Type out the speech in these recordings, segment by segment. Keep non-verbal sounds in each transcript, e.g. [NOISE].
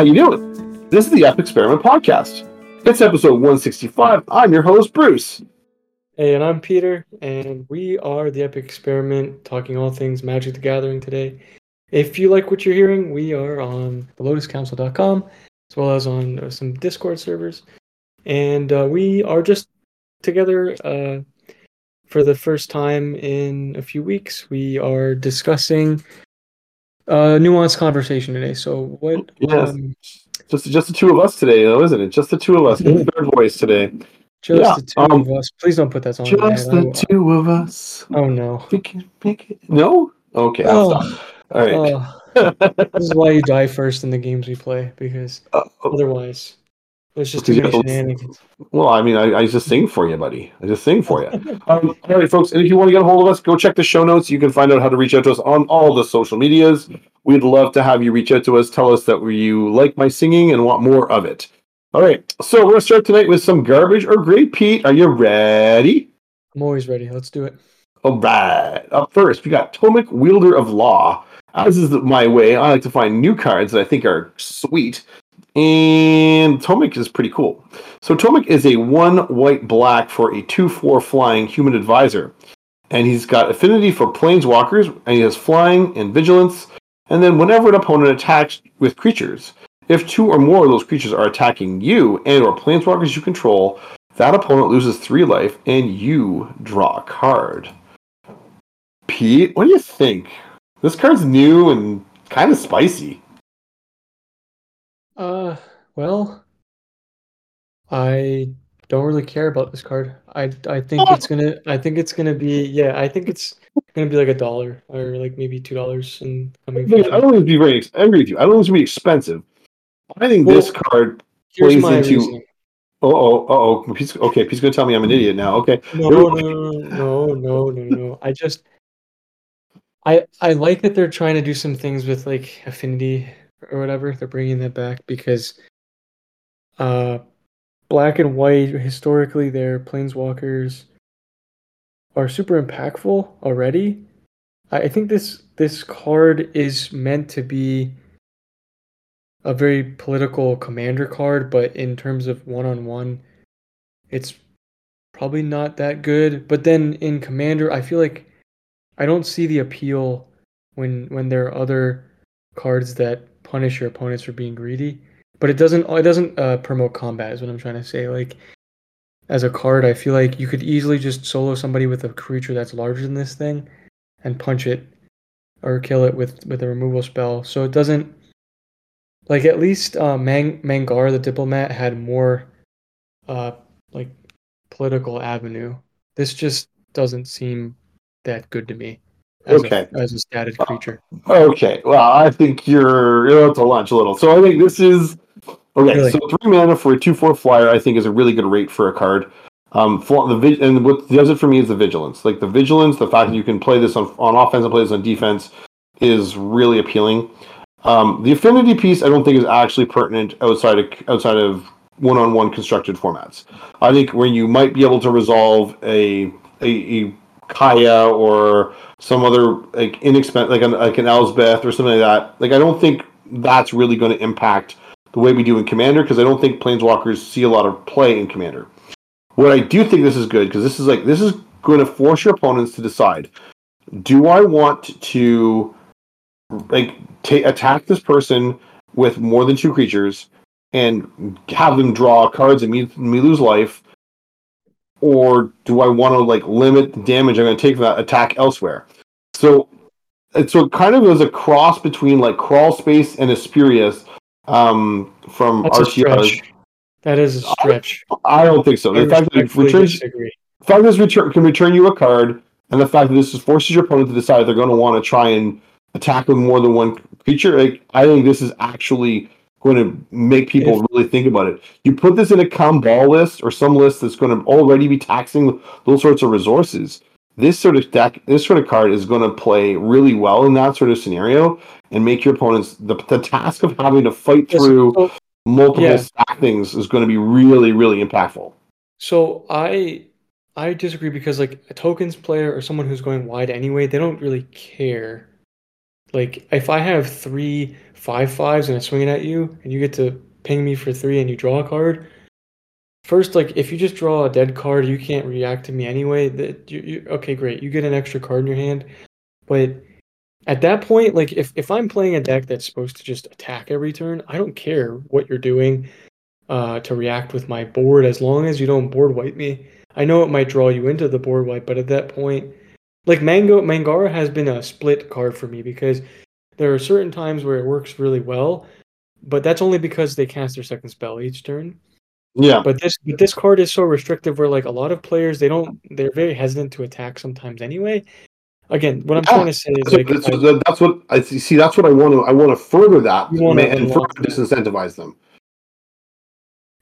How you doing? This is the Epic Experiment Podcast. It's episode 165. I'm your host, Bruce. Hey, and I'm Peter, and we are the Epic Experiment, talking all things Magic the Gathering today. If you like what you're hearing, we are on thelotuscouncil.com as well as on uh, some Discord servers. And uh, we are just together uh, for the first time in a few weeks. We are discussing a nuanced conversation today. So, what? Yes. Um, Just just the two of us today, though, isn't it? Just the two of us. No third voice today. just Yeah, the two um, of us. Please don't put that on. Just. I the two of us. Oh, no. We can make it. No? Okay, I'll Oh, stop. All right. oh. this is why you die first in the games we play, because Uh, otherwise, there's just many shenanigans. well, I mean, I, I just sing for you, buddy. I just sing for you. [LAUGHS] Um, all right, folks. And if you want to get a hold of us, go check the show notes. You can find out how to reach out to us on all the social medias. We'd love to have you reach out to us. Tell us that you like my singing and want more of it. All right. So we're gonna start tonight with some garbage or great. Pete, are you ready? I'm always ready. Let's do it. All right. Up first, we got Tomik Wielder of Law. As is my way, I like to find new cards that I think are sweet. And Tomik is pretty cool. So Tomik is a one white black for a two four flying human advisor, and he's got affinity for planeswalkers, and he has flying and vigilance. And then whenever an opponent attacks with creatures, if two or more of those creatures are attacking you and or planeswalkers you control, that opponent loses three life, and you draw a card. Pete, what do you think? This card's new and kind of spicy. Uh, well, I don't really care about this card. I I think it's gonna. I think it's gonna be. Yeah, I think it's gonna be like a dollar or like maybe two dollars in I coming. don't think be very. I agree with you. I don't think it's gonna be expensive. I think this card. Plays into- Oh, oh, oh, oh. Okay, Pete's gonna tell me I'm an idiot now. Okay. No, no, no, no, no, no, no. I just, I, I like that they're trying to do some things with like affinity or whatever. They're bringing that back because, uh, black and white historically their planeswalkers are super impactful already. I, I think this this card is meant to be a very political commander card, but in terms of one on one, it's probably not that good. But then in Commander, I feel like I don't see the appeal when when there are other cards that punish your opponents for being greedy. But it doesn't it doesn't uh, promote combat is what I'm trying to say. Like as a card, I feel like you could easily just solo somebody with a creature that's larger than this thing and punch it or kill it with with a removal spell. So it doesn't like at least uh, Mang- Mangara the diplomat had more uh like political avenue. This just doesn't seem that good to me. As Okay. A, as a statted creature. Okay. Well, I think you're you're out to lunch a little. So I think this is okay. Really? So three mana for a two four flyer, I think, is a really good rate for a card. Um, the and what does it for me is the vigilance. Like the vigilance, the fact that you can play this on on offense and play this on defense is really appealing. Um, the affinity piece, I don't think is actually pertinent outside of outside of one on one constructed formats. I think where you might be able to resolve a a, a Kaya or some other like inexpensive like an like an Elsbeth or something like that. Like I don't think that's really going to impact the way we do in Commander because I don't think Planeswalkers see a lot of play in Commander. What I do think this is good because this is like this is going to force your opponents to decide: Do I want to like ta attack this person with more than two creatures and have them draw cards and me, me lose life, or do I want to like limit the damage I'm going to take from that attack elsewhere? So, so it kind of is a cross between like Crawl Space and Asperius um, from That's. That is a stretch. I don't think so. I The fact that it returns, disagree. the fact that this return can return you a card, and the fact that this is forces your opponent to decide they're going to want to try and attack with more than one creature. Like I think this is actually going to make people really think about it. You put this in a Kambal list or some list that's going to already be taxing those sorts of resources. This sort of deck, this sort of card is going to play really well in that sort of scenario and make your opponents the, the task of having to fight through so- multiple Yeah. stack things is going to be really, really impactful. So I I disagree because like a tokens player or someone who's going wide anyway, they don't really care. Like if I have three five fives and I swing it at you, and you get to ping me for three, and you draw a card. First, like if you just draw a dead card, you can't react to me anyway. That you, you okay, great. You get an extra card in your hand, but at that point, like if if I'm playing a deck that's supposed to just attack every turn, I don't care what you're doing uh, to react with my board as long as you don't board wipe me. I know it might draw you into the board wipe, but at that point, like Mango Mangara has been a split card for me because there are certain times where it works really well, but that's only because they cast their second spell each turn. Yeah. But this but this card is so restrictive where like a lot of players they don't they're very hesitant to attack sometimes anyway. Again, what I'm Yeah, trying to say is That's, like what- I- that's, that's what I see. That's what I want to. I want to further that and further disincentivize them.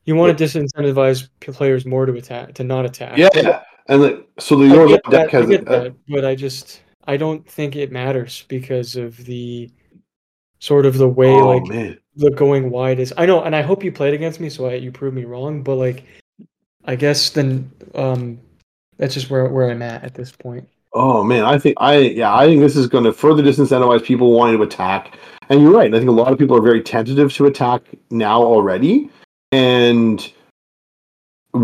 you want to disincentivize players more to attack to not attack. Yeah, yeah. And like, so the I get, deck I has. get uh, that, but I just I don't think it matters because of the sort of the way oh like man, the going wide is. I know, and I hope you played against me, so I, you prove me wrong. But like, I guess then um, that's just where where I'm at at this point. oh man. I think I yeah. I think this is going to further disincentivize people wanting to attack. And you're right. I think a lot of people are very tentative to attack now already. And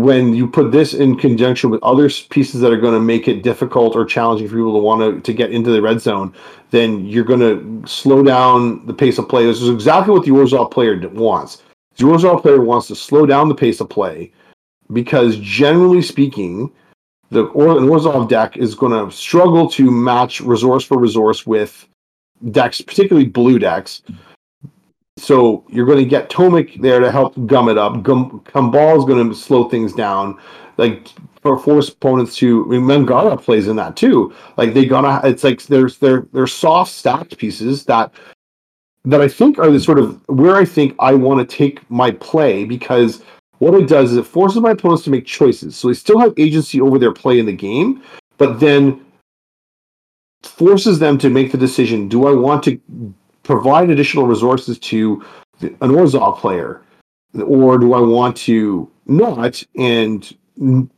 when you put this in conjunction with other pieces that are going to make it difficult or challenging for people to want to, to get into the red zone, then you're going to slow down the pace of play. This is exactly what the Orzhov player wants. The Orzhov player wants to slow down the pace of play because, generally speaking, the or- Orzhov deck is going to struggle to match resource for resource with decks, particularly blue decks. So you're going to get Tomik there to help gum it up. Gum, is going to slow things down. Like for force opponents to, I mean, Mangara plays in that too. Like they gonna, it's like there's they're they're soft stacked pieces that that I think are the sort of where I think I want to take my play because what it does is it forces my opponents to make choices. So they still have agency over their play in the game, but then forces them to make the decision: Do I want to provide additional resources to the- an Orzhov player, or do I want to not and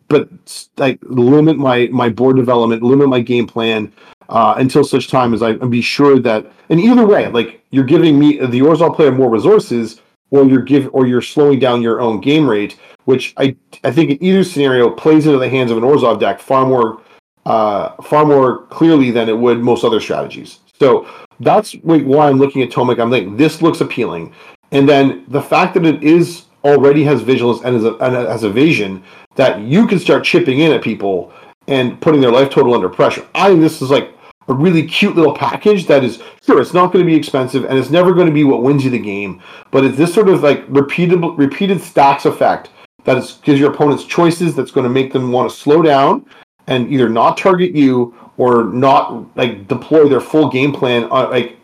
but like limit my my board development, limit my game plan uh, until such time as I be sure that. And either way, like you're giving me the Orzhov player more resources, or you're give or you're slowing down your own game rate, which I I think in either scenario plays into the hands of an Orzhov deck far more uh, far more clearly than it would most other strategies. So that's wh- why I'm looking at Tomik. I'm like, this looks appealing, and then the fact that it is already has visuals and, is a, and has evasion that you can start chipping in at people and putting their life total under pressure. I think this is like a really cute little package that is sure it's not going to be expensive and it's never going to be what wins you the game, but it's this sort of like repeated repeated stacks effect that is, gives your opponents choices that's going to make them want to slow down and either not target you or not like deploy their full game plan uh, like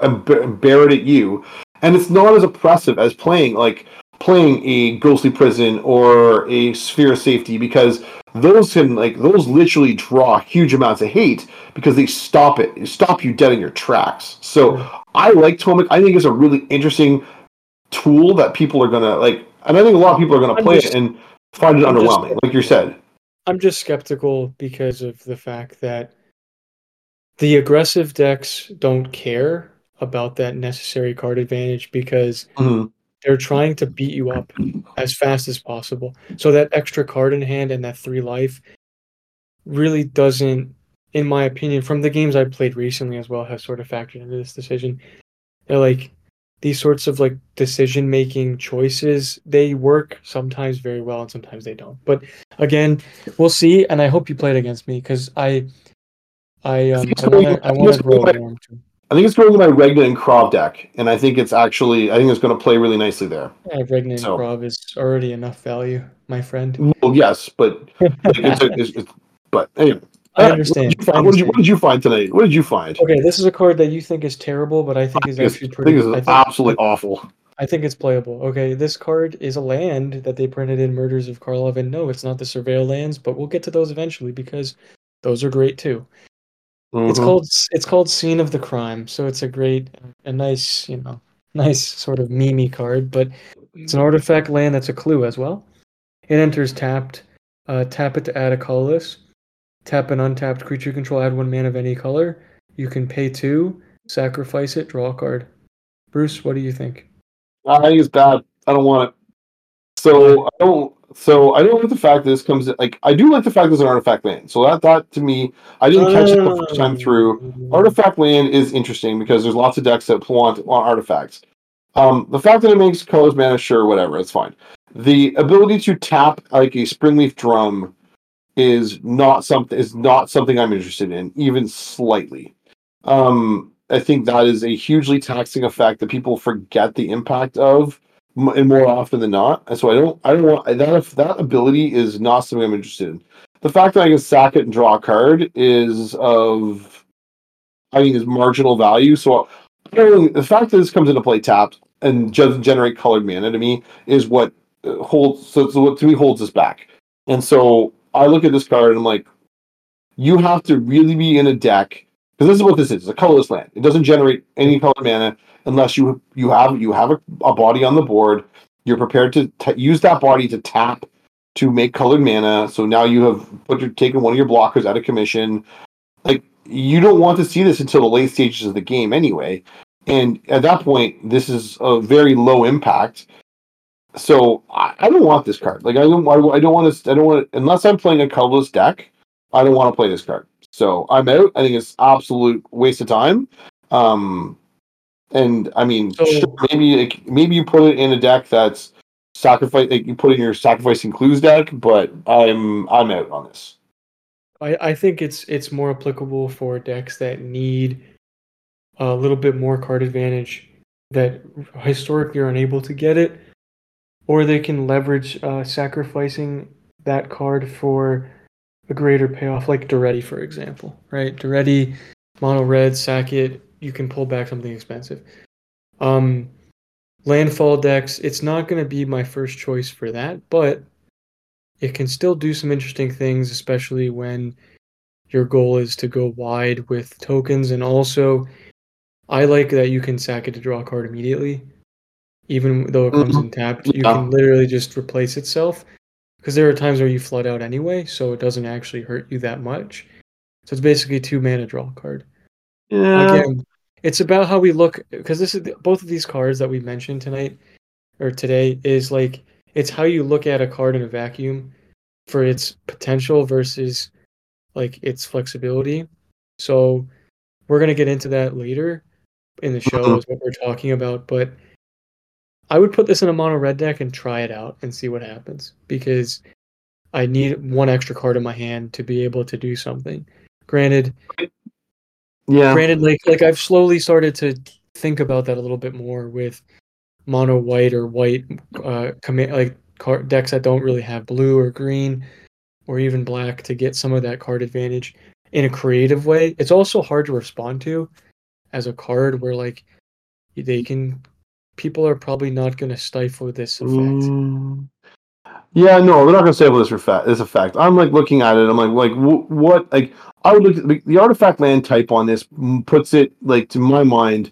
bear it at you. And it's not as oppressive as playing like playing a ghostly prison or a sphere of safety because those can like those literally draw huge amounts of hate because they stop it stop you dead in your tracks. So i like tomik. I think it's a really interesting tool that people are gonna like and i think a lot of people are gonna I'm play just- it and find it I'm just- underwhelming like you said. I'm just skeptical because of the fact that the aggressive decks don't care about that necessary card advantage because Mhm. they're trying to beat you up as fast as possible. So that extra card in hand and that three life really doesn't, in my opinion, from the games I've played recently as well, have sort of factored into this decision. They're like these sorts of like decision making choices, they work sometimes very well and sometimes they don't. But again, we'll see. And I hope you played against me because I, I, um, it's I going- want to, I I think want it's to grow too. I think it's going to my Regna and Krav deck, and I think it's actually I think it's going to play really nicely there. Yeah, Regnan So- Krav is already enough value, my friend. Well, yes, but like, it's, a, it's, it's but anyway. I understand. What did, find, what, did you, what did you find tonight? What did you find? Okay, this is a card that you think is terrible, but I think is think actually it's- I think it's think, absolutely awful. I think it's playable. Okay, this card is a land that they printed in Murders of Karlov, and no, it's not the Surveil lands, but we'll get to those eventually because those are great too. It's Mhm. called it's called Scene of the Crime, so it's a great, a nice, you know, nice sort of mimi card, but it's an artifact land that's a clue as well. It enters tapped. Uh, tap it to add a colorless. Tap an untapped creature control, add one man of any color. You can pay two, sacrifice it, draw a card. Bruce, what do you think? I think it's bad. I don't want it. So I don't. So I don't like the fact that this comes. in, Like I do like the fact that it's an artifact land. So that that to me, I didn't catch it the first time through. Artifact land is interesting because there's lots of decks that want want artifacts. Um, the fact that it makes colors mana, sure, whatever, it's fine. The ability to tap like a springleaf drum is not something is not something I'm interested in, even slightly. Um, I think that is a hugely taxing effect that people forget the impact of, and more often than not. And so I don't, I don't want that. If that ability is not something I'm interested in, the fact that I can sack it and draw a card is of, I mean, is marginal value. So the fact that this comes into play tapped and generate colored mana to me is what uh, holds. So what to me holds us back. And so I look at this card and I'm like, you have to really be in a deck because this is what this is. It's a colorless land. It doesn't generate any color mana unless you you have you have a, a body on the board. You're prepared to t- use that body to tap to make colored mana. So now you have put your taken one of your blockers out of commission. Like you don't want to see this until the late stages of the game anyway. And at that point, this is a very low impact. So I, I don't want this card. Like I don't I, I don't want to I don't want unless I'm playing a colorless deck. I don't want to play this card. So I'm out. I think it's absolute waste of time. Um, and I mean, So- sure, maybe like, maybe you put it in a deck that's sacrifice. Like you put it in your sacrificing clues deck, but I'm I'm out on this. I, I think it's it's more applicable for decks that need a little bit more card advantage that historically are unable to get it, or they can leverage uh, sacrificing that card for a greater payoff, like Daretti, for example. Right, Daretti, mono red, sack it. You can pull back something expensive. Um, landfall decks. It's not going to be my first choice for that, but it can still do some interesting things, especially when your goal is to go wide with tokens. And also, I like that you can sack it to draw a card immediately, even though it comes in tapped. You Yeah. can literally just replace itself because there are times where you flood out anyway, so it doesn't actually hurt you that much. So it's basically two mana draw card. Yeah. Again, it's about how we look because this is both of these cards that we mentioned tonight or today is like it's how you look at a card in a vacuum for its potential versus like its flexibility. So we're gonna get into that later in the show Mhm. is what we're talking about, but I would put this in a mono red deck and try it out and see what happens because I need one extra card in my hand to be able to do something. Granted, Yeah. granted like like i've slowly started to think about that a little bit more with mono white or white uh command like card decks that don't really have blue or green or even black to get some of that card advantage in a creative way it's also hard to respond to as a card where like they can people are probably not going to stifle this effect Mm. Yeah, no, they're not gonna say well, this effect. This effect. I'm like looking at it. I'm like, like wh- what? Like, I would look at the, the artifact land type on this puts it like to my mind,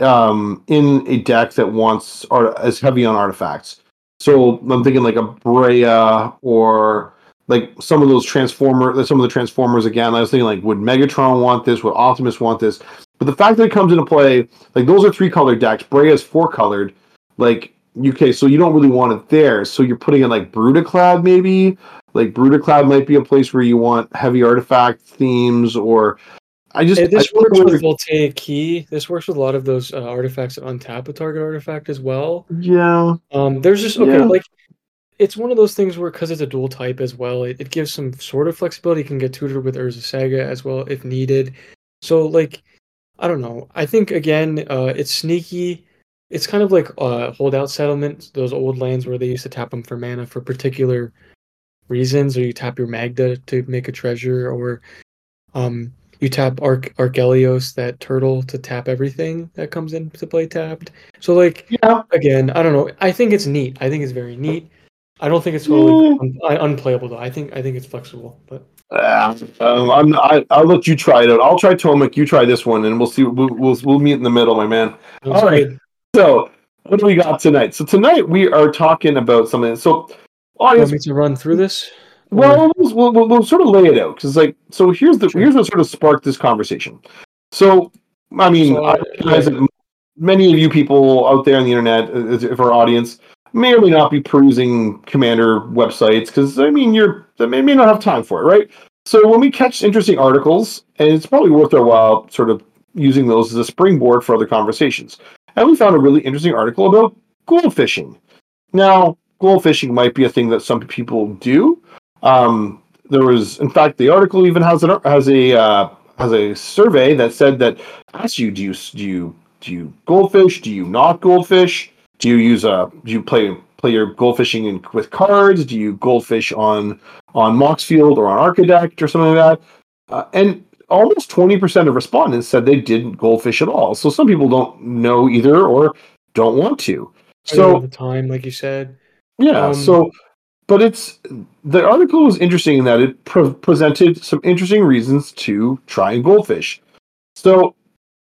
um, in a deck that wants art as heavy on artifacts. So I'm thinking like a Breya or like some of those transformer, some of the transformers again. I was thinking like, would Megatron want this? Would Optimus want this? But the fact that it comes into play, like those are three colored decks. Breya is four colored. Like okay, so you don't really want it there. So you're putting in like Brudiclad maybe. Like Brudiclad might be a place where you want heavy artifact themes, or I just Eh, this I works with voltaic key this works with a lot of those uh, artifacts that untap a target artifact as well yeah, Um, there's just okay, Yeah. like it's one of those things where because it's a dual type as well, it, it gives some sort of flexibility. You can get tutored with Urza Saga as well if needed. So like, I don't know. I think again, uh, it's sneaky. It's kind of like uh, holdout settlement, those old lands where they used to tap them for mana for particular reasons, or you tap your Magda to make a treasure, or um, you tap Arc Archelos, that turtle, to tap everything that comes into play tapped. So like yeah. again, I don't know. I think it's neat. I think it's very neat. I don't think it's totally un- un- unplayable though. I think I think it's flexible, but Uh, um, I'm I, I'll let you try it out. I'll try Tomik. You try this one, and we'll see. We'll we'll, we'll meet in the middle, my man. All right. good. So what do we got tonight? So tonight we are talking about something. So audience, want me to run through this? Well, we'll, we'll, we'll sort of lay it out because, like, so here's the Sure. here's what sort of sparked this conversation. So, I mean, So, I uh, recognize yeah. many of you people out there on the internet, if our audience, may or may not be perusing commander websites because I mean you're they may, may not have time for it, right? So when we catch interesting articles, and it's probably worth our while sort of using those as a springboard for other conversations. And we found a really interesting article about gold fishing. Now, gold fishing might be a thing that some people do. Um, there was, in fact, the article even has an has a uh, has a survey that said that asks you do you do you do you goldfish? Do you not goldfish? Do you use a do you play play your goldfishing in, with cards? Do you goldfish on on Moxfield or on Archidekt or something like that? Uh, and almost 20% of respondents said they didn't goldfish at all. So some people don't know either or don't want to. So the time, like you said. Yeah. Um, so, but it's the article was interesting in that it pre- presented some interesting reasons to try and goldfish. So,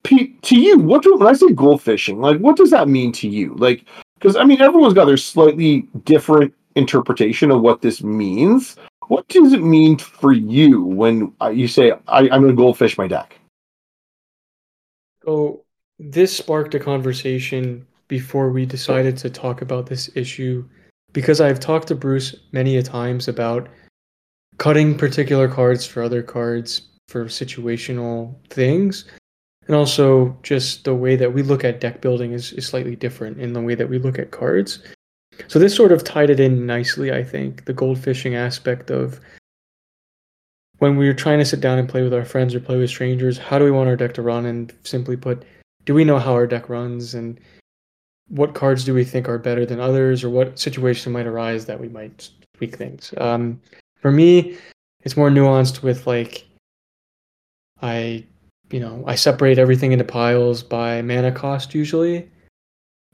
To you, what do when I say goldfishing, like what does that mean to you? Like, because I mean, everyone's got their slightly different interpretation of what this means. What does it mean for you when uh, you say I, am going to goldfish my deck? So this sparked a conversation before we decided to talk about this issue because I've talked to Bruce many a times about cutting particular cards for other cards for situational things. And also just the way that we look at deck building is, is slightly different in the way that we look at cards. So this sort of tied it in nicely, I think, the gold fishing aspect of when we are trying to sit down and play with our friends or play with strangers, how do we want our deck to run? And simply put, do we know how our deck runs? And what cards do we think are better than others? Or what situation might arise that we might tweak things? Um, for me, it's more nuanced with like, I, you know, I separate everything into piles by mana cost usually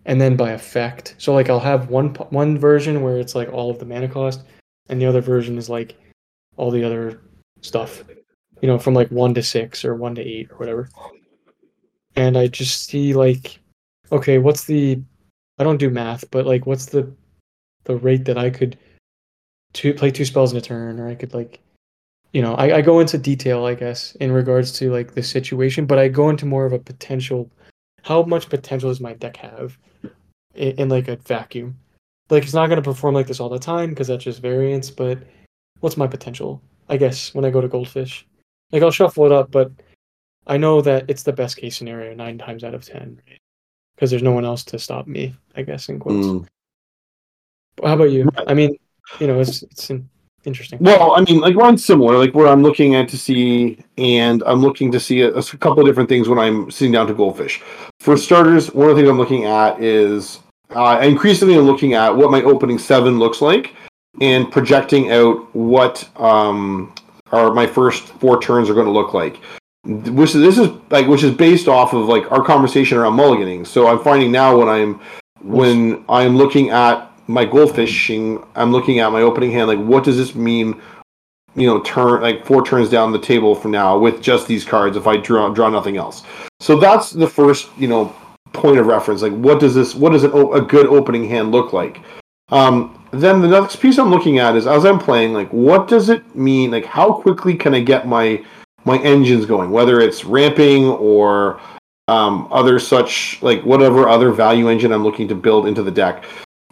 and then by effect. So like I'll have one one version where it's like all of the mana cost, and the other version is like all the other stuff. You know, from like one to six or one to eight or whatever. And I just see like, okay, what's the? I don't do math, but like, what's the the rate that I could to play two spells in a turn, or I could like, you know, I, I go into detail, I guess, in regards to like the situation, but I go into more of a potential. How much potential does my deck have? in, in like a vacuum. Like it's not going to perform like this all the time because that's just variance. But what's my potential? I guess when I go to goldfish, like I'll shuffle it up, but I know that it's the best case scenario nine times out of ten, because there's no one else to stop me. I guess in quotes. Mm. How about you? I mean, you know, it's it's interesting. Well, I mean, like mine's similar. Like where I'm looking at to see, and I'm looking to see a, a couple of different things when I'm sitting down to goldfish. For starters, one of the things I'm looking at is uh, increasingly I'm looking at what my opening seven looks like and projecting out what um, are my first four turns are going to look like. Which this is like which is based off of like our conversation around mulliganing. So I'm finding now when I'm when I'm looking at my goldfishing, I'm looking at my opening hand. Like, what does this mean? You know, turn like four turns down the table from now with just these cards. If I draw draw nothing else, so that's the first you know point of reference. Like, what does this? What does an, a good opening hand look like? Um, then the next piece I'm looking at is as I'm playing, like, what does it mean? Like, how quickly can I get my my engines going? Whether it's ramping or um, other such like whatever other value engine I'm looking to build into the deck.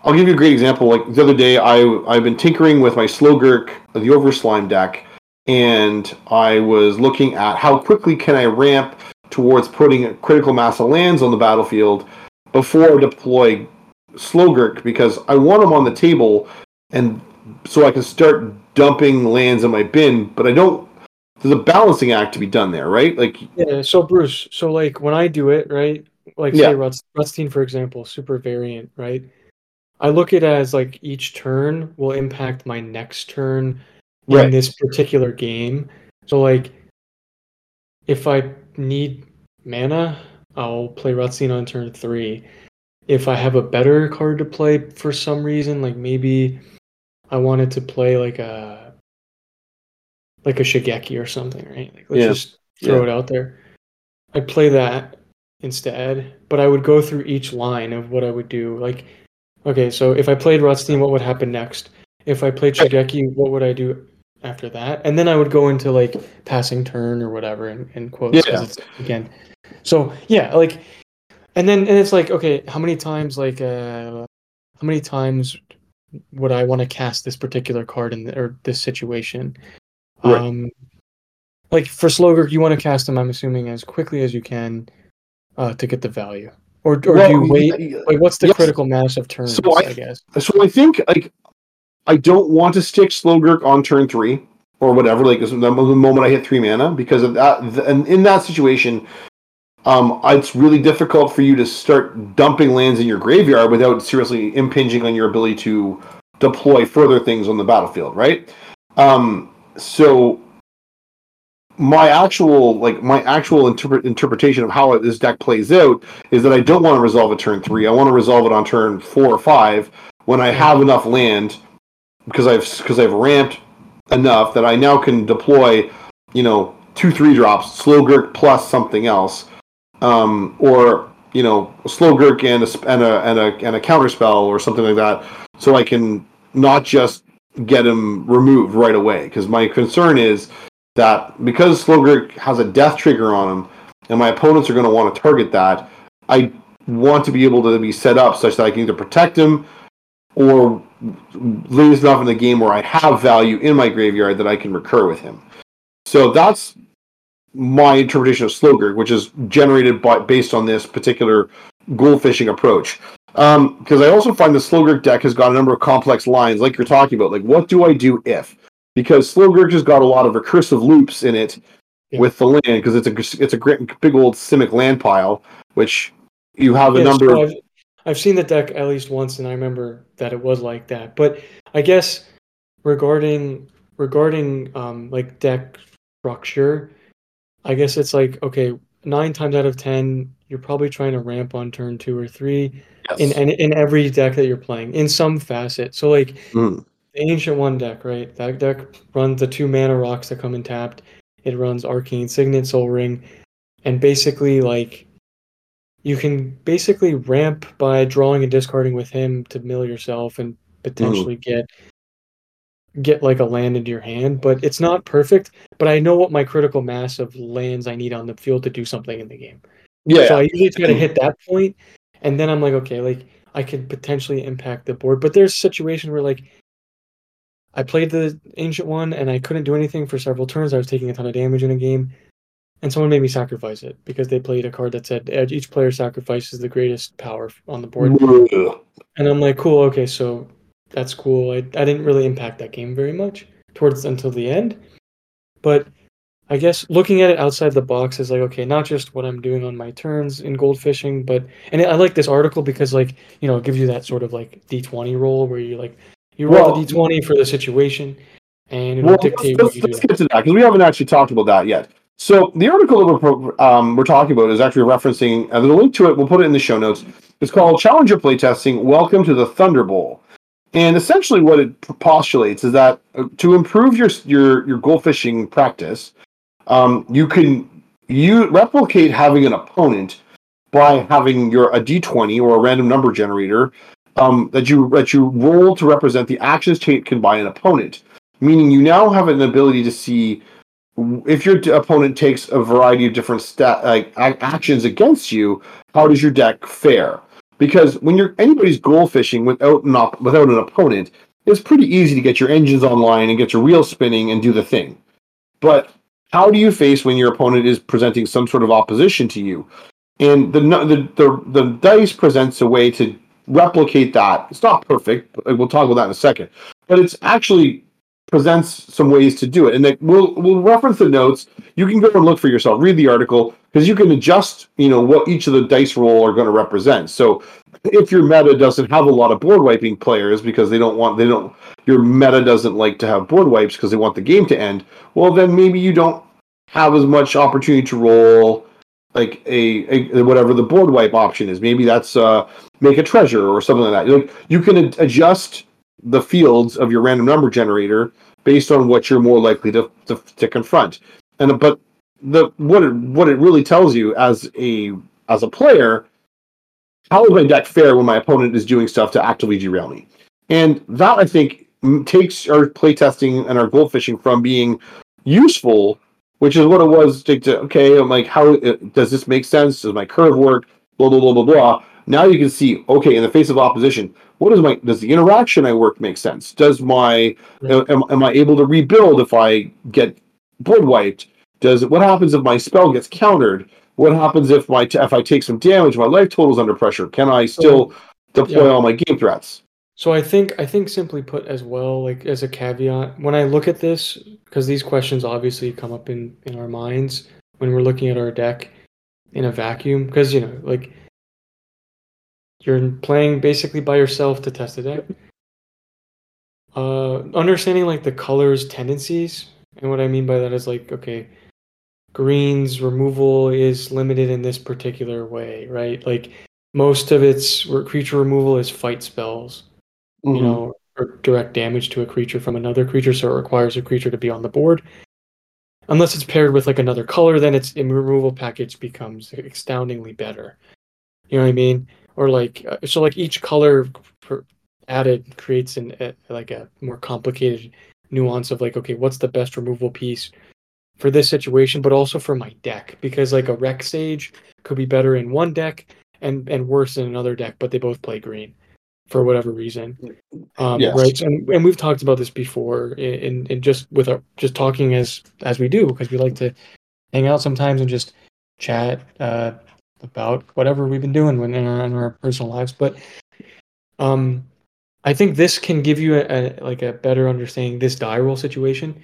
I'll give you a great example. Like the other day, I I've been tinkering with my Slogurk, the Overslime deck, and I was looking at how quickly can I ramp towards putting a critical mass of lands on the battlefield before I deploy Slogurk because I want them on the table and so I can start dumping lands in my bin, but I don't there's a balancing act to be done there, right? Like Yeah, so Bruce, so like when I do it, right? Like say yeah. Rutz, Rutstein, for example, super variant, right? I look at it as like each turn will impact my next turn in right. this particular game. So like if I need mana, I'll play Ratzin on turn three. If I have a better card to play for some reason, like maybe I wanted to play like a like a Shigeki or something, right? Like let's yeah. just throw yeah. it out there. I'd play that instead, but I would go through each line of what I would do. Like, okay, so if I played Rothstein, what would happen next? If I played Shigeki, what would I do after that, and then I would go into like passing turn or whatever and, in quotes yeah. it's again. So yeah, like and then and it's like okay, how many times like uh, how many times would I want to cast this particular card in the, or this situation? Right. Um, like for Slogurk, you want to cast them. I'm assuming as quickly as you can uh, to get the value, or or Well, do you wait? Like, what's the yes. critical mass of turns? So I- I guess. So I think like I don't want to stick Slogurk on turn three or whatever, like the the moment I hit three mana, because of that. th- And in that situation, um, it's really difficult for you to start dumping lands in your graveyard without seriously impinging on your ability to deploy further things on the battlefield, right? Um, so my actual like my actual interpret, interpretation of how this deck plays out is that I don't want to resolve a turn three. I want to resolve it on turn four or five when I have enough land because I've because I've ramped enough that I now can deploy, you know, two three drops, Slogurk plus something else, um, or you know, Slogurk and a and a and a and a counter spell or something like that, so I can not just get him removed right away. Because my concern is that because slow has a death trigger on him, and my opponents are going to want to target that, I want to be able to be set up such that I can either protect him or late enough in the game where I have value in my graveyard that I can recur with him. So that's my interpretation of Slogurk, which is generated by based on this particular gold fishing approach. Um, because I also find the Slogurk deck has got a number of complex lines, like you're talking about. Like, what do I do if? Because Slow has got a lot of recursive loops in it Yeah. with the land, because it's a it's a great, big old Simic land pile, which you have a number so of I've, I've seen the deck at least once, and I remember that it was like that. But I guess regarding regarding um, like deck structure, I guess it's like okay, nine times out of ten, you're probably trying to ramp on turn two or three in in, in every deck that you're playing in some facet. So like Mm. Ancient one deck, right? That deck runs the two mana rocks that come in tapped. It runs arcane signet, sol ring, and basically like you can basically ramp by drawing and discarding with him to mill yourself and potentially get get like a land into your hand. But it's not perfect. But I know what my critical mass of lands I need on the field to do something in the game. yeah, So I usually try to [CLEARS THROAT] hit that point, and then I'm like, okay, like I could potentially impact the board. But there's a situation where like I played the ancient one and I couldn't do anything for several turns. I was taking a ton of damage in a game, and someone made me sacrifice it because they played a card that said each player sacrifices the greatest power on the board. And I'm like, cool, okay, so that's cool. I, I didn't really impact that game very much towards until the end. But I guess looking at it outside the box is like, okay, not just what I'm doing on my turns in gold fishing, but and I like this article because like, you know, it gives you that sort of like D twenty roll where you like you roll Well- the D twenty for the situation and it'll Well, let's, dictate what let's, do. let's get to that because we haven't actually talked about that yet. So the article that we're um, we're talking about is actually referencing. Uh, there's a link to it. We'll put it in the show notes. It's called Challenge Your Playtesting. Welcome to the Thunderbowl. And essentially, what it postulates is that uh, to improve your your your gold fishing practice, um, you can you replicate having an opponent by having your a d20 or a random number generator um, that you that you roll to represent the actions taken by an opponent meaning you now have an ability to see if your opponent takes a variety of different stat like ac- actions against you how does your deck fare? Because when you're anybody's goal fishing without an op- without an opponent it's pretty easy to get your engines online and get your wheels spinning and do the thing. But how do you face when your opponent is presenting some sort of opposition to you? And the the the, the dice presents a way to replicate that it's not perfect but we'll talk about that in a second but it's actually presents some ways to do it. And we'll we'll reference the notes. You can go and look for yourself, read the article because you can adjust, you know, what each of the dice roll are going to represent. So if your meta doesn't have a lot of board wiping players because they don't want they don't your meta doesn't like to have board wipes because they want the game to end, well then maybe you don't have as much opportunity to roll like a, a whatever the board wipe option is. Maybe that's uh make a treasure or something like that. Like you can ad- adjust the fields of your random number generator based on what you're more likely to, to, to confront. And but the what it what it really tells you as a as a player, how is my deck fare when my opponent is doing stuff to actively derail me? And that I think takes our playtesting and our gold fishing from being useful, which is what it was to, to okay, I'm like, how uh, does this make sense? Does my curve work? blah blah blah blah blah. Now you can see, okay, in the face of opposition, what is my does the interaction I work make sense? Does my am, am I able to rebuild if I get blood wiped? Does what happens if my spell gets countered? What happens if my if I take some damage? My life total's under pressure. Can I still deploy yeah. all my game threats? So I think I think simply put as well, like as a caveat, when I look at this, because these questions obviously come up in in our minds when we're looking at our deck in a vacuum, because you know, like you're playing basically by yourself to test the deck. Uh, understanding like the colors tendencies, and what I mean by that is like, okay, greens removal is limited in this particular way, right? Like most of its creature removal is fight spells mm-hmm. you know, or direct damage to a creature from another creature, so it requires a creature to be on the board. Unless it's paired with like another color, then its removal package becomes astoundingly better. You know what I mean? Or like uh, so, like each color added creates an a, like a more complicated nuance of like, okay, what's the best removal piece for this situation, but also for my deck because like a Rec Sage could be better in one deck and and worse in another deck, but they both play green for whatever reason. Um, yes. Right. And, and we've talked about this before in, in just with our just talking as as we do because we like to hang out sometimes and just chat uh, about whatever we've been doing when in our, in our personal lives. But um, I think this can give you a, a like a better understanding this die roll situation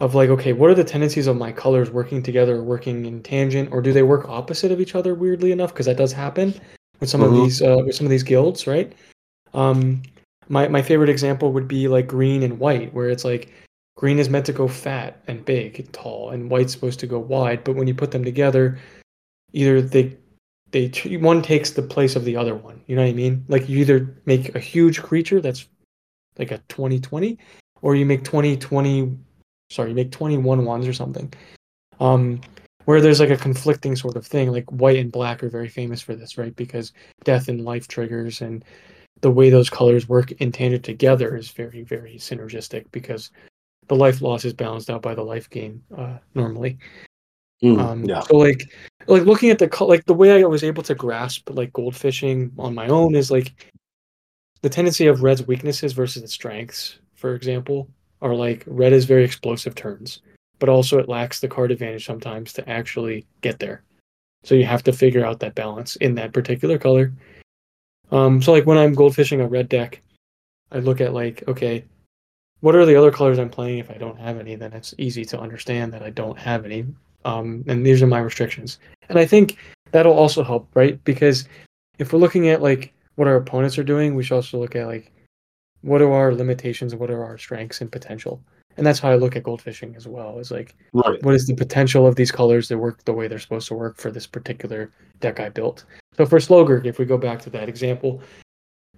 of like okay what are the tendencies of my colors working together or working in tangent or do they work opposite of each other weirdly enough because that does happen with some mm-hmm. of these uh, with some of these guilds right um, my my favorite example would be like green and white, where it's like green is meant to go fat and big and tall, and white's supposed to go wide. But when you put them together, either they they one takes the place of the other one. You know what I mean? Like you either make a huge creature that's like a 2020 or you make 2020 sorry, you make 21 ones or something. Um where there's like a conflicting sort of thing like white and black are very famous for this right because death and life triggers and the way those colors work in tandem together is very very synergistic because the life loss is balanced out by the life gain uh, normally. Mm, um, yeah. So like like looking at the like the way I was able to grasp like gold fishing on my own is like the tendency of red's weaknesses versus its strengths. For example, are like red is very explosive turns, but also it lacks the card advantage sometimes to actually get there. So you have to figure out that balance in that particular color um, so like when I'm goldfishing a red deck, I look at like, okay, what are the other colors I'm playing? If I don't have any, then it's easy to understand that I don't have any. Um, and these are my restrictions. And I think that'll also help, right? Because if we're looking at like what our opponents are doing, we should also look at like what are our limitations and what are our strengths and potential. And that's how I look at goldfishing as well. Is like, right. what is the potential of these colors to work the way they're supposed to work for this particular deck I built? So for Slogurk, if we go back to that example,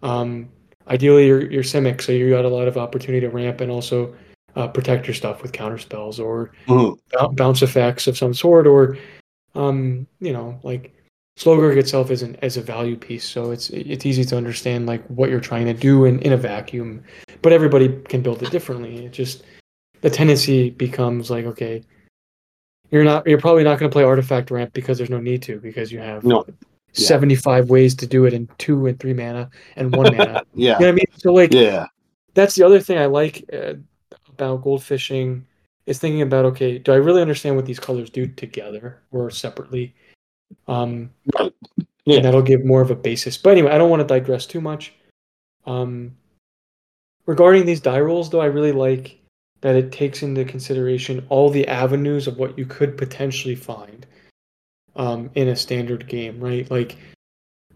um, ideally you're, you're Simic, so you got a lot of opportunity to ramp and also uh, protect your stuff with counter spells or mm-hmm. bounce effects of some sort, or um, you know, like Slogurk itself isn't as a value piece, so it's it's easy to understand like what you're trying to do in, in a vacuum. But everybody can build it differently. It just the tendency becomes like, okay, you're not you're probably not going to play artifact ramp because there's no need to because you have no. 75 ways to do it in two and three mana and one mana. [LAUGHS] yeah. You know what I mean? So, like, yeah. That's the other thing I like uh, about gold fishing is thinking about okay, do I really understand what these colors do together or separately? Um, right. Yeah. And that'll give more of a basis. But anyway, I don't want to digress too much. Um, regarding these die rolls, though, I really like that it takes into consideration all the avenues of what you could potentially find um, in a standard game, right? Like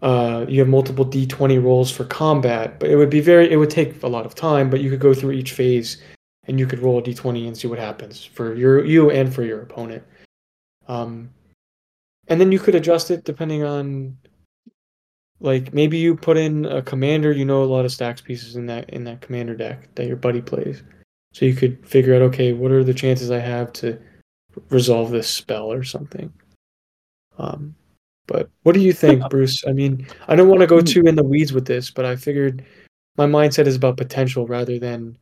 uh, you have multiple d20 rolls for combat, but it would be very it would take a lot of time. But you could go through each phase and you could roll a d20 and see what happens for your you and for your opponent. Um, and then you could adjust it depending on like maybe you put in a commander you know a lot of stacks pieces in that in that commander deck that your buddy plays so you could figure out okay what are the chances i have to resolve this spell or something um, but what do you think, [LAUGHS] Bruce? I mean, I don't want to go hmm. too in the weeds with this, but I figured my mindset is about potential rather than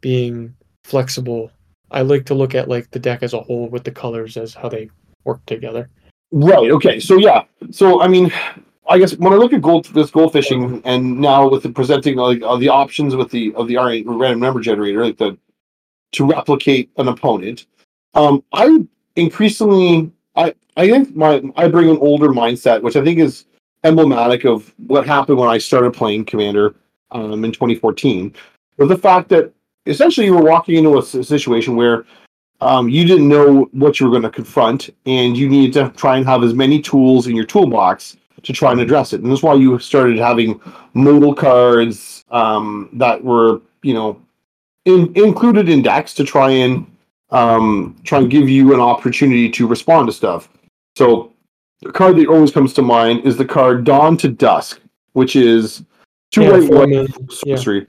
being flexible. I like to look at like the deck as a whole with the colors as how they work together. Right. Okay. So yeah. So I mean, I guess when I look at gold, this gold fishing, and now with the presenting like uh, the options with the of the R8 random number generator, like the to replicate an opponent, um, I increasingly I I think my I bring an older mindset, which I think is emblematic of what happened when I started playing Commander um, in 2014, with the fact that essentially you were walking into a situation where um, you didn't know what you were going to confront, and you needed to try and have as many tools in your toolbox to try and address it. And that's why you started having modal cards um, that were, you know, in, included in decks to try and um, try and give you an opportunity to respond to stuff. So, the card that always comes to mind is the card Dawn to Dusk, which is two Yeah, white, white mana, yeah. sorcery,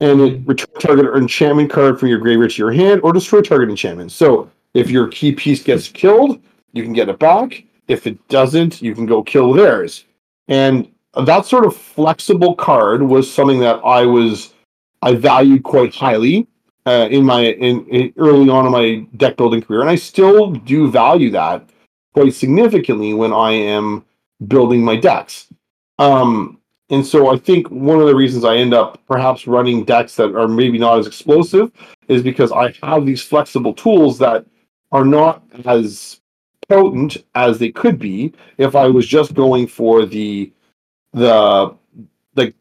and it return target enchantment card from your graveyard to your hand, or destroy target enchantment. So, if your key piece gets killed, you can get it back. If it doesn't, you can go kill theirs. And that sort of flexible card was something that I was I valued quite highly uh, in my in, in early on in my deck building career, and I still do value that quite significantly when I am building my decks. Um, and so I think one of the reasons I end up perhaps running decks that are maybe not as explosive is because I have these flexible tools that are not as potent as they could be if I was just going for the the like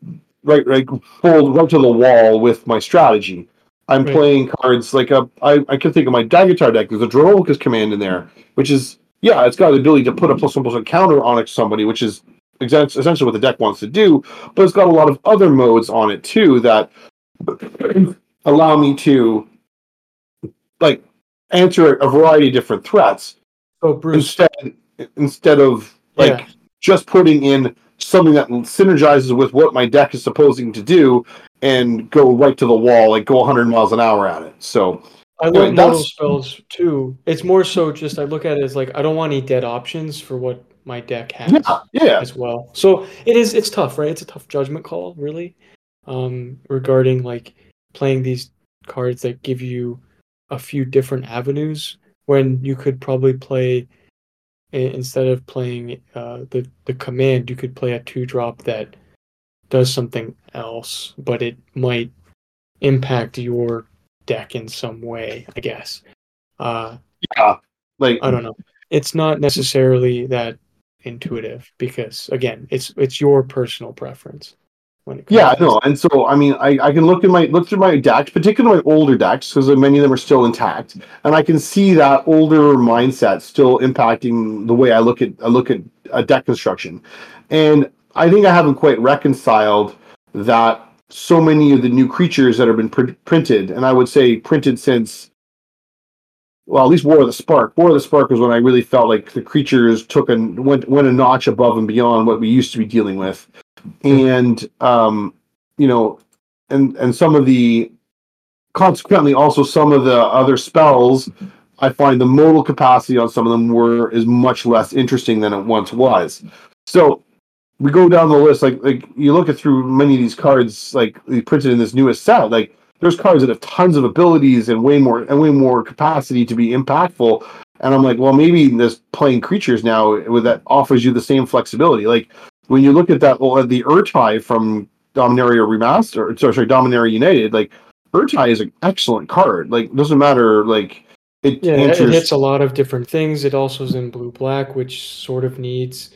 right right pulled right to the wall with my strategy. I'm Right. playing cards like a I, I can think of my Daghatar deck. There's a Dromoka's command in there, which is yeah, it's got the ability to put a plus one plus one counter on it somebody, which is essentially what the deck wants to do. But it's got a lot of other modes on it too that allow me to like answer a variety of different threats Oh, Bruce. instead instead of like Yeah. just putting in something that synergizes with what my deck is supposing to do and go right to the wall like go 100 miles an hour at it so I Anyway, love modal spells too. It's more so just I look at it as like I don't want any dead options for what my deck has yeah yeah as well. So it is it's tough, right? It's a tough judgment call, really, um, regarding like playing these cards that give you a few different avenues when you could probably play instead of playing uh, the the command, you could play a two drop that does something else, but it might impact your deck in some way. I guess. Uh, yeah like I don't know. It's not necessarily that intuitive because again, it's it's your personal preference when it comes yeah no and so i mean i, I can look in my look through my decks particularly my older decks because many of them are still intact and i can see that older mindset still impacting the way i look at i look at a deck construction and i think i haven't quite reconciled that so many of the new creatures that have been pr- printed and i would say printed since well, at least War of the Spark. War of the Spark was when I really felt like the creatures took and went went a notch above and beyond what we used to be dealing with, and um, you know, and and some of the consequently also some of the other spells, I find the modal capacity on some of them were is much less interesting than it once was. So we go down the list, like like you look at through many of these cards, like printed in this newest set, like there's cards that have tons of abilities and way more and way more capacity to be impactful. And I'm like, well, maybe this playing creatures now that offers you the same flexibility. Like when you look at that, well, the Ertai from Dominaria Remaster, sorry, sorry, Dominaria United, like Ertai is an excellent card. Like doesn't matter, like it Yeah, it hits a lot of different things. It also is in blue black, which sort of needs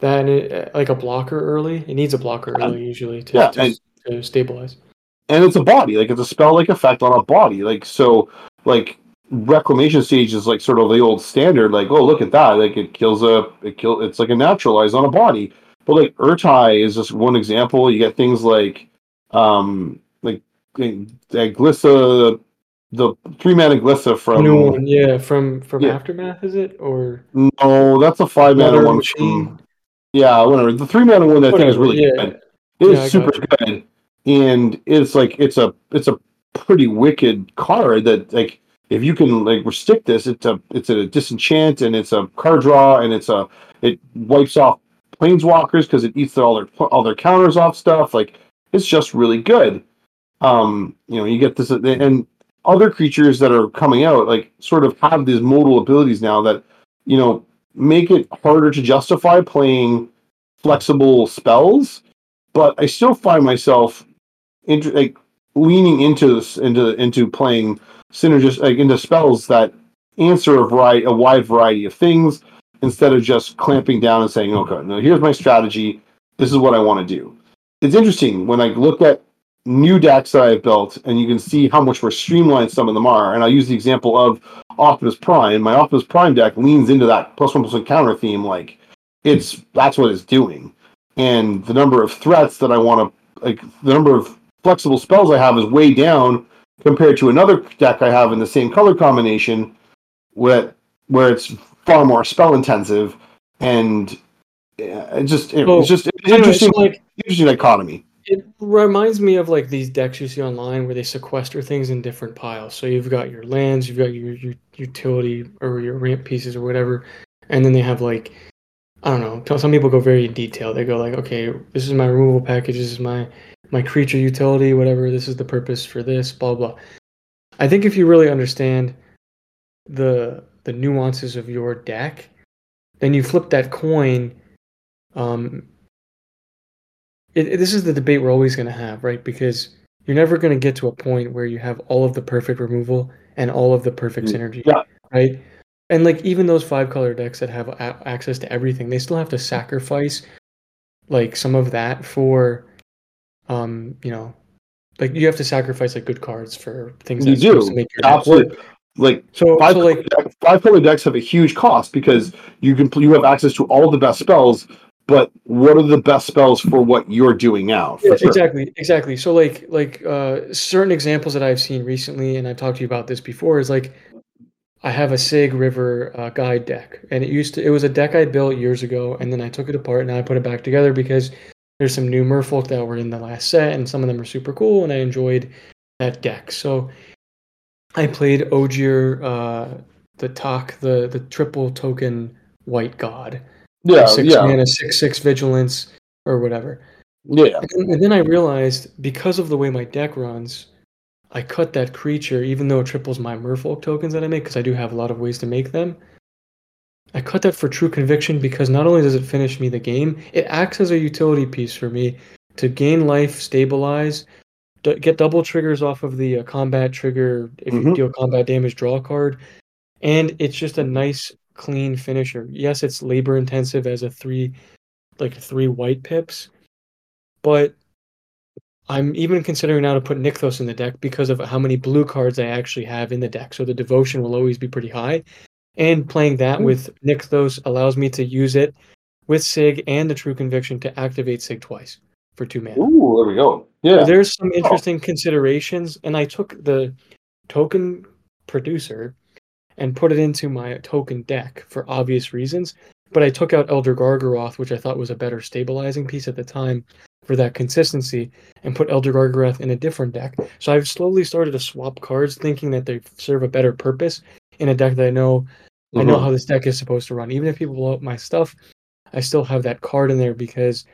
that it, uh, like a blocker early. It needs a blocker Yeah. early usually to, Yeah, to, and- to stabilize. and it's a body like it's a spell like effect on a body like so like reclamation sage is like sort of the old standard like oh look at that like it kills a it kill it's like a naturalize on a body. But like ertai is just one example. You get things like um like uh, glissa the three mana glissa from New one, yeah, from from Yeah. aftermath, is it or? No that's a five mana Another one machine? from yeah whatever. The three mana one i thing is really yeah. good. It is Yeah, I super good, and it's like it's a it's a pretty wicked card that like if you can like restrict this, it's a it's a disenchant and it's a card draw and it's a it wipes off planeswalkers because it eats all their all their counters off stuff. Like it's just really good. Um, you know, you get this and other creatures that are coming out like sort of have these modal abilities now that you know make it harder to justify playing flexible spells, but I still find myself inter- like leaning into this into into playing synergist like into spells that answer a variety a wide variety of things instead of just clamping down and saying, okay, no, here's my strategy. This is what I want to do. It's interesting when I look at new decks that I've built, and you can see how much more streamlined some of them are. And I'll use the example of Optimus Prime. My Optimus Prime deck leans into that plus one plus one counter theme. Like it's that's what it's doing. And the number of threats that I want to like the number of flexible spells I have is way down compared to another deck I have in the same color combination where where it's far more spell intensive and uh, it just it, it's just it's anyway, interesting so, like- interesting dichotomy. It reminds me of like these decks you see online where they sequester things in different piles. So you've got your lands, you've got your, your utility or your ramp pieces or whatever, and then they have like I don't know. Some people go very in detail. They go like, okay, this is my removal package. This is my my creature utility, whatever. This is the purpose for this. Blah blah. I think if you really understand the the nuances of your deck, then you flip that coin. Um, it, it- this is the debate we're always going to have, right? Because you're never going to get to a point where you have all of the perfect removal and all of the perfect Mm, synergy, yeah. right? And like even those five color decks that have a- access to everything, they still have to sacrifice like some of that for, um, you know, like you have to sacrifice like good cards for things You do. to make your. Absolutely. Like So, five so color like five color decks have a huge cost because you can you have access to all the best spells, but what are the best spells for what you're doing now? Yeah, sure. exactly, exactly. So like like uh, certain examples that I've seen recently, and I've talked to you about this before, is like I have a Sygg River uh, guide deck, and it used to it was a deck I built years ago, and then I took it apart and I put it back together because there's some new Merfolk that were in the last set, and some of them are super cool, and I enjoyed that deck. So I played Ojer, uh, the talk, the the triple token white god, Yeah, six yeah, mana, six six vigilance or whatever. yeah. And and then I realized because of the way my deck runs, I cut that creature, even though it triples my Merfolk tokens that I make, because I do have a lot of ways to make them. I cut that for true conviction because not only does it finish me the game, it acts as a utility piece for me to gain life, stabilize, d- get double triggers off of the uh, combat trigger if you Mhm. deal combat damage, draw a card, and it's just a nice, clean finisher. Yes, it's labor intensive as a three, like three white pips, but I'm even considering now to put Nykthos in the deck because of how many blue cards I actually have in the deck. So the devotion will always be pretty high. And playing that Hmm. with Nykthos allows me to use it with Sygg and the True Conviction to activate Sygg twice for two mana. Ooh, there we go. So Yeah, there's some interesting considerations, and I took the token producer and put it into my token deck for obvious reasons. But I took out Elder Gargaroth, which I thought was a better stabilizing piece at the time for that consistency, and put Elder Gargaroth in a different deck. So I've slowly started to swap cards, thinking that they serve a better purpose in a deck that I know I know Mhm. how this deck is supposed to run. Even if people blow up my stuff, I still have that card in there because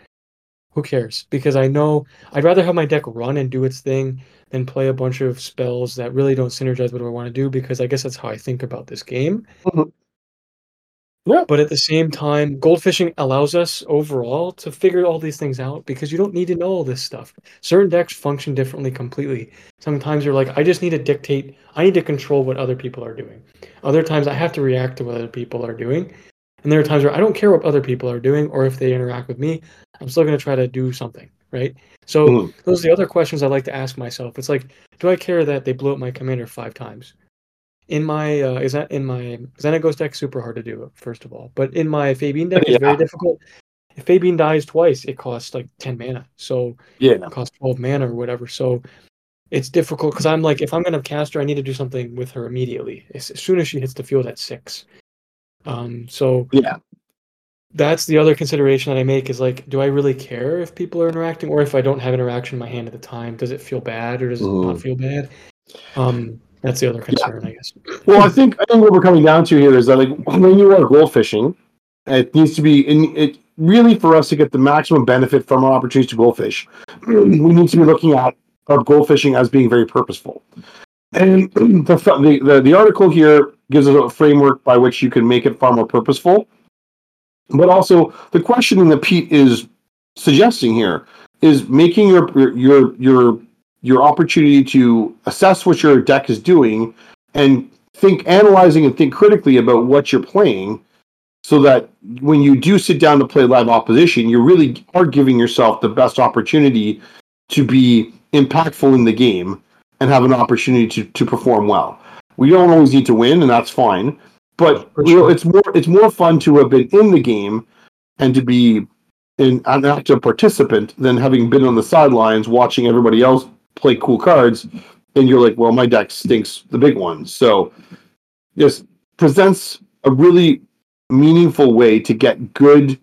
who cares? Because I know I'd rather have my deck run and do its thing than play a bunch of spells that really don't synergize with what I want to do because I guess that's how I think about this game. Mhm. Yeah. But at the same time, goldfishing allows us overall to figure all these things out because you don't need to know all this stuff. Certain decks function differently completely. Sometimes you're like, I just need to dictate, I need to control what other people are doing. Other times I have to react to what other people are doing. And there are times where I don't care what other people are doing or if they interact with me, I'm still going to try to do something, right? So Mhm. those are the other questions I like to ask myself. It's like, do I care that they blew up my commander five times? In my uh, is that in my Xenagos deck super hard to do first of all, but in my Fabian deck it's very difficult. If Fabian dies twice, it costs like ten mana, so yeah. it costs twelve mana or whatever. So it's difficult because I'm like, if I'm gonna cast her, I need to do something with her immediately as, as soon as she hits the field at six. Um, so Yeah. that's the other consideration that I make is like, do I really care if people are interacting, or if I don't have interaction in my hand at the time, does it feel bad or does it not feel bad? Um, that's the other concern, I guess. Well, I think I think what we're coming down to here is that like when you are gold fishing, it needs to be in it really for us to get the maximum benefit from our opportunities to goldfish. [CLEARS THROAT] We need to be looking at our gold fishing as being very purposeful. And [CLEARS THROAT] the, the the the article here gives us a framework by which you can make it far more purposeful. But also the questioning that Pete is suggesting here is making your your your your opportunity to assess what your deck is doing and think analyzing and think critically about what you're playing so that when you do sit down to play live opposition you really are giving yourself the best opportunity to be impactful in the game and have an opportunity to, to perform well. We don't always need to win and that's fine but you know it's more it's more fun to have been in the game and to be an active participant than having been on the sidelines watching everybody else play cool cards, and you're like, well, my deck stinks the big one. So this presents a really meaningful way to get good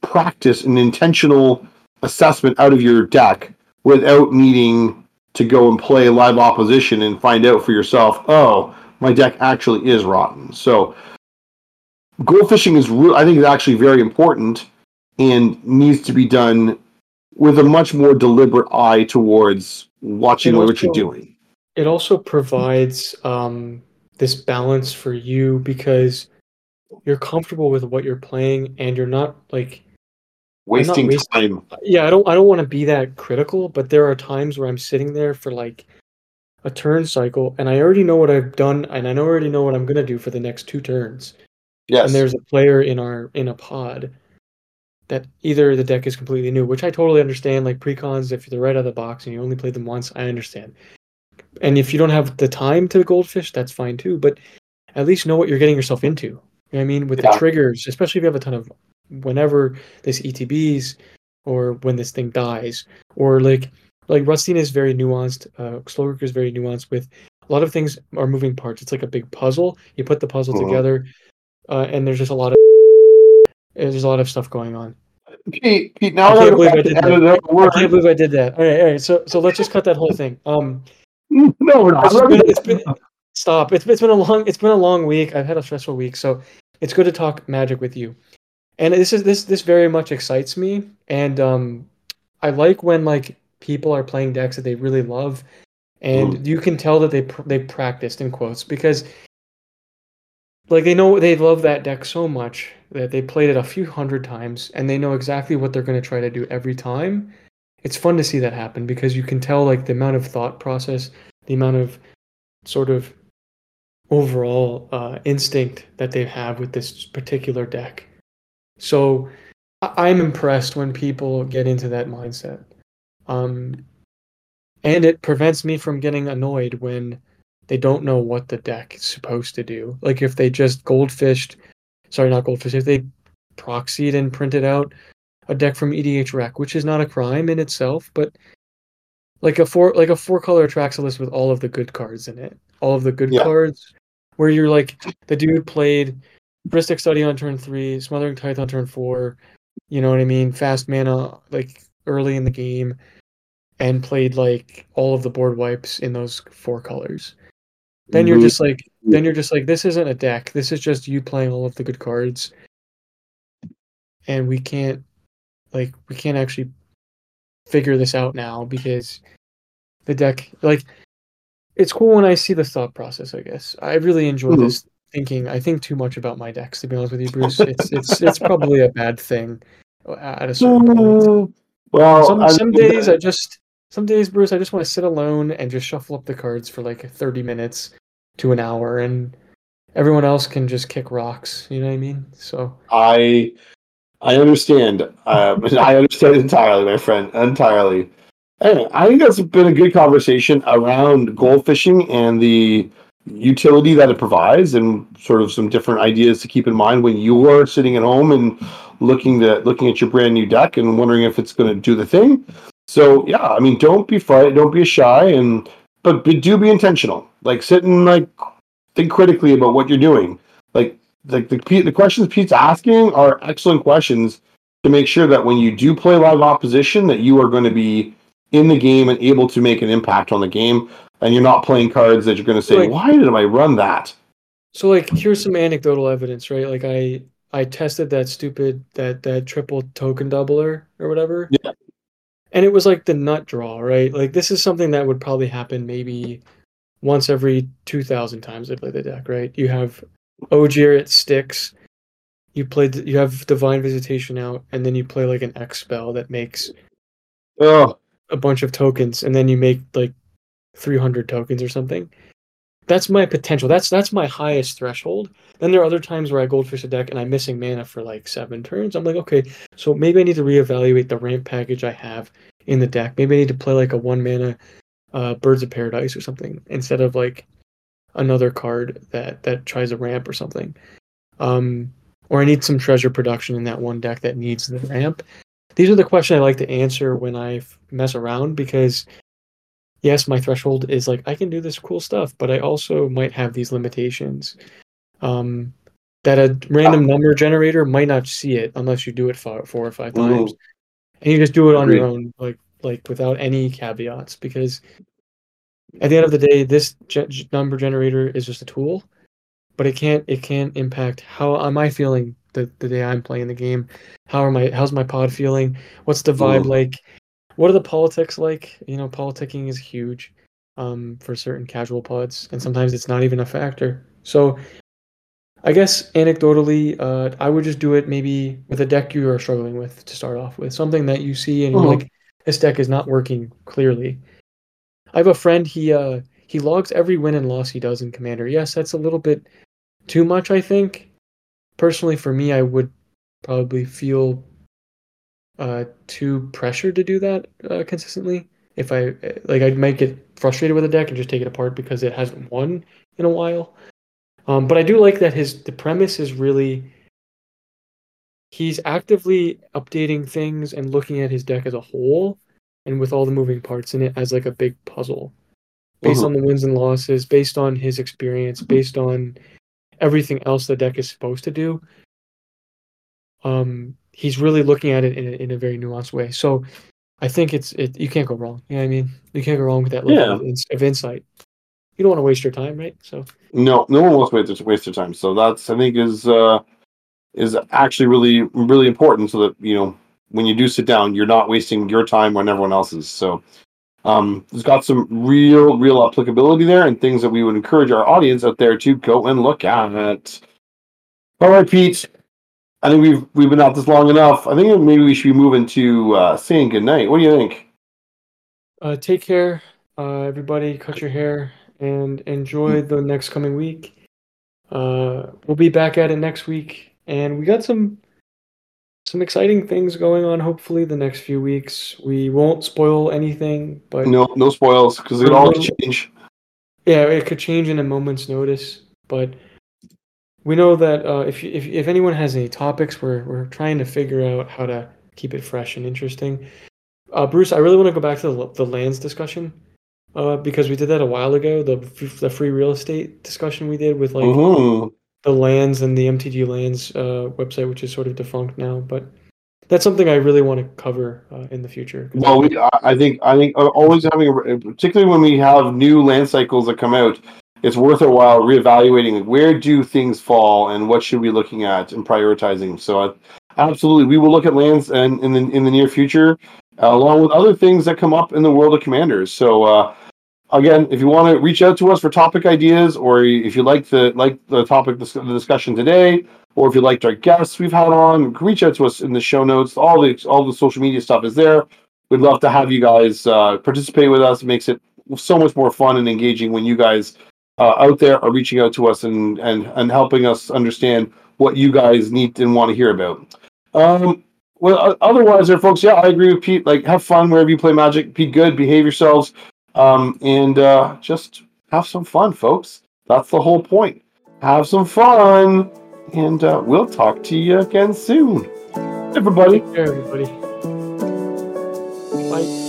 practice and intentional assessment out of your deck without needing to go and play live opposition and find out for yourself, oh, my deck actually is rotten. So gold fishing is re- I think is actually very important and needs to be done with a much more deliberate eye towards watching It what you're doing. It also provides um, this balance for you because you're comfortable with what you're playing and you're not like Wasting wasting- time. yeah i don't i don't want to be that critical but there are times where i'm sitting there for like a turn cycle and i already know what i've done and i know- already know what i'm going to do for the next two turns Yes. and there's a player in our in a pod that either the deck is completely new which i totally understand like precons if they're right out of the box and you only played them once i understand. And if you don't have the time to goldfish that's fine too but at least know what you're getting yourself into. You know what i mean? With Yeah. the triggers especially if you have a ton of whenever this etbs or when this thing dies or like like Rustin is very nuanced uh Slogurk is very nuanced with a lot of things are moving parts. It's like a big puzzle. You put the puzzle Mhm. together uh, and there's just a lot of there's a lot of stuff going on Pete, Pete, now I can't believe I did that. edit out the I can't believe I did that. All right, all right. So, so let's just cut that whole thing. Um, [LAUGHS] No, we're not. it's been, it's been [LAUGHS] stop. It's it's been a long it's been a long week. I've had a stressful week, so it's good to talk magic with you. And this is this this very much excites me, and um, I like when like people are playing decks that they really love, and you can tell that they pr- they practiced in quotes because like they know they love that deck so much that they played it a few hundred times and they know exactly what they're going to try to do every time. It's fun to see that happen because you can tell like the amount of thought process the amount of sort of overall uh, instinct that they have with this particular deck. So I- i'm impressed when people get into that mindset. Um, and it prevents me from getting annoyed when they don't know what the deck is supposed to do. Like if they just goldfished, sorry, not goldfish, if they proxied and printed out a deck from EDHREC, which is not a crime in itself, but like a four like a four color Atraxa with all of the good cards in it, all of the good Yeah. cards, where you're like the dude played Rhystic Study on turn three, Smothering Tithe on turn four, you know what I mean, fast mana like early in the game, and played like all of the board wipes in those four colors then you're just like then you're just like this isn't a deck. This is just you playing all of the good cards. And we can't like we can't actually figure this out now because the deck like it's cool when i see the thought process i guess. I really enjoy Mhm. this thinking. I think too much about my decks to be honest with you bruce. It's it's it's probably a bad thing at a certain point. Mm, [LAUGHS] Well, some I some think days I just some days Bruce I just want to sit alone and just shuffle up the cards for like 30 minutes to an hour and everyone else can just kick rocks, you know what I mean? So I I understand. Um, [LAUGHS] I understand entirely, my friend, entirely. Anyway, I think that's been a good conversation around gold fishing and the utility that it provides, and sort of some different ideas to keep in mind when you are sitting at home and looking to looking at your brand new deck and wondering if it's going to do the thing. So yeah, I mean, don't be frightened, don't be shy, and but, but do be intentional. Like sit and like think critically about what you're doing. Like like the the questions Pete's asking are excellent questions to make sure that when you do play live opposition, that you are going to be in the game and able to make an impact on the game, and you're not playing cards that you're going to say, Like- "Why did I run that?" so like here's some anecdotal evidence, right? Like I I tested that stupid that that triple token doubler or whatever. Yeah. And it was like the nut draw, right? Like this is something that would probably happen maybe once every 2000 times I play the deck, right? You have Ojer it sticks. you play you have divine visitation out, and then you play like an X spell that makes Oh, a bunch of tokens, and then you make like 300 tokens or something. That's my potential. That's that's my highest threshold. Then there are other times where I goldfish a deck and I'm missing mana for like seven turns. I'm like, okay, so maybe I need to reevaluate the ramp package I have in the deck. Maybe I need to play like a one mana uh, Birds of Paradise or something instead of like another card that that tries a ramp or something. Um, or I need some treasure production in that one deck that needs the ramp. These are the questions I like to answer when I mess around because yes, my threshold is like I can do this cool stuff, but I also might have these limitations. Um, that a random number generator might not see it unless you do it four, four or 5 Mhm. times, and you just do it on your own, like like without any caveats. Because at the end of the day, this ge- number generator is just a tool, but it can't it can't impact how am I feeling the, the day I'm playing the game. How are my how's my pod feeling? What's the vibe Mhm. like? What are the politics like? You know, politicking is huge um, for certain casual pods, and sometimes it's not even a factor. So, I guess anecdotally, uh, I would just do it maybe with a deck you are struggling with to start off with, something that you see and you're Mhm. like, this deck is not working clearly. I have a friend. He uh, he logs every win and loss he does in Commander. Yes, that's a little bit too much. I think personally, for me, I would probably feel uh, too pressured to do that uh, consistently. If I like, I might get frustrated with a deck and just take it apart because it hasn't won in a while. Um, but I do like that his the premise is really he's actively updating things and looking at his deck as a whole and with all the moving parts in it as like a big puzzle based Mhm. on the wins and losses based on his experience based on everything else the deck is supposed to do um he's really looking at it in a, in a very nuanced way so i think it's it you can't go wrong you know what i mean you can't go wrong with that level of, of insight you don't want to waste your time right so No, no one wants to waste, waste their time. So that's I think is uh, is actually really really important. So that you know when you do sit down, you're not wasting your time on everyone else's. So um, it's got some real real applicability there, and things that we would encourage our audience out there to go and look at. All right, Pete. I think we've we've been out this long enough. I think maybe we should be moving to uh, saying goodnight. What do you think? uh take care uh everybody cut your hair and enjoy the next coming week uh we'll be back at it next week and we got some some exciting things going on hopefully the next few weeks we won't spoil anything but No no spoils because it all change. yeah it could change in a moment's notice but we know that uh, if, if if anyone has any topics we're we're trying to figure out how to keep it fresh and interesting uh, bruce i really want to go back to the, the lands discussion uh, because we did that a while ago the the free real estate discussion we did with like Mhm. the lands and the mtg lands uh, website which is sort of defunct now but that's something i really want to cover uh, in the future. Well, we, I I think I think uh, always having, a, particularly when we have new land cycles that come out, it's worth a while reevaluating where do things fall and what should we looking at and prioritizing. So, uh, absolutely, we will look at lands and in the in the near future, uh, along with other things that come up in the world of commanders. So, uh, again, if you want to reach out to us for topic ideas, or if you like the like the topic the discussion today, or if you liked our guests we've had on, reach out to us in the show notes. All the all the social media stuff is there. We'd love to have you guys uh, participate with us. It makes it so much more fun and engaging when you guys uh, out there are reaching out to us and and and helping us understand what you guys need and want to hear about. Um, well, otherwise, there, folks. Yeah, I agree with Pete. Like, have fun wherever you play Magic. Be good. Behave yourselves. Um, and uh, just have some fun, folks. That's the whole point. Have some fun, and uh, we'll talk to you again soon. Everybody. Everybody. Bye.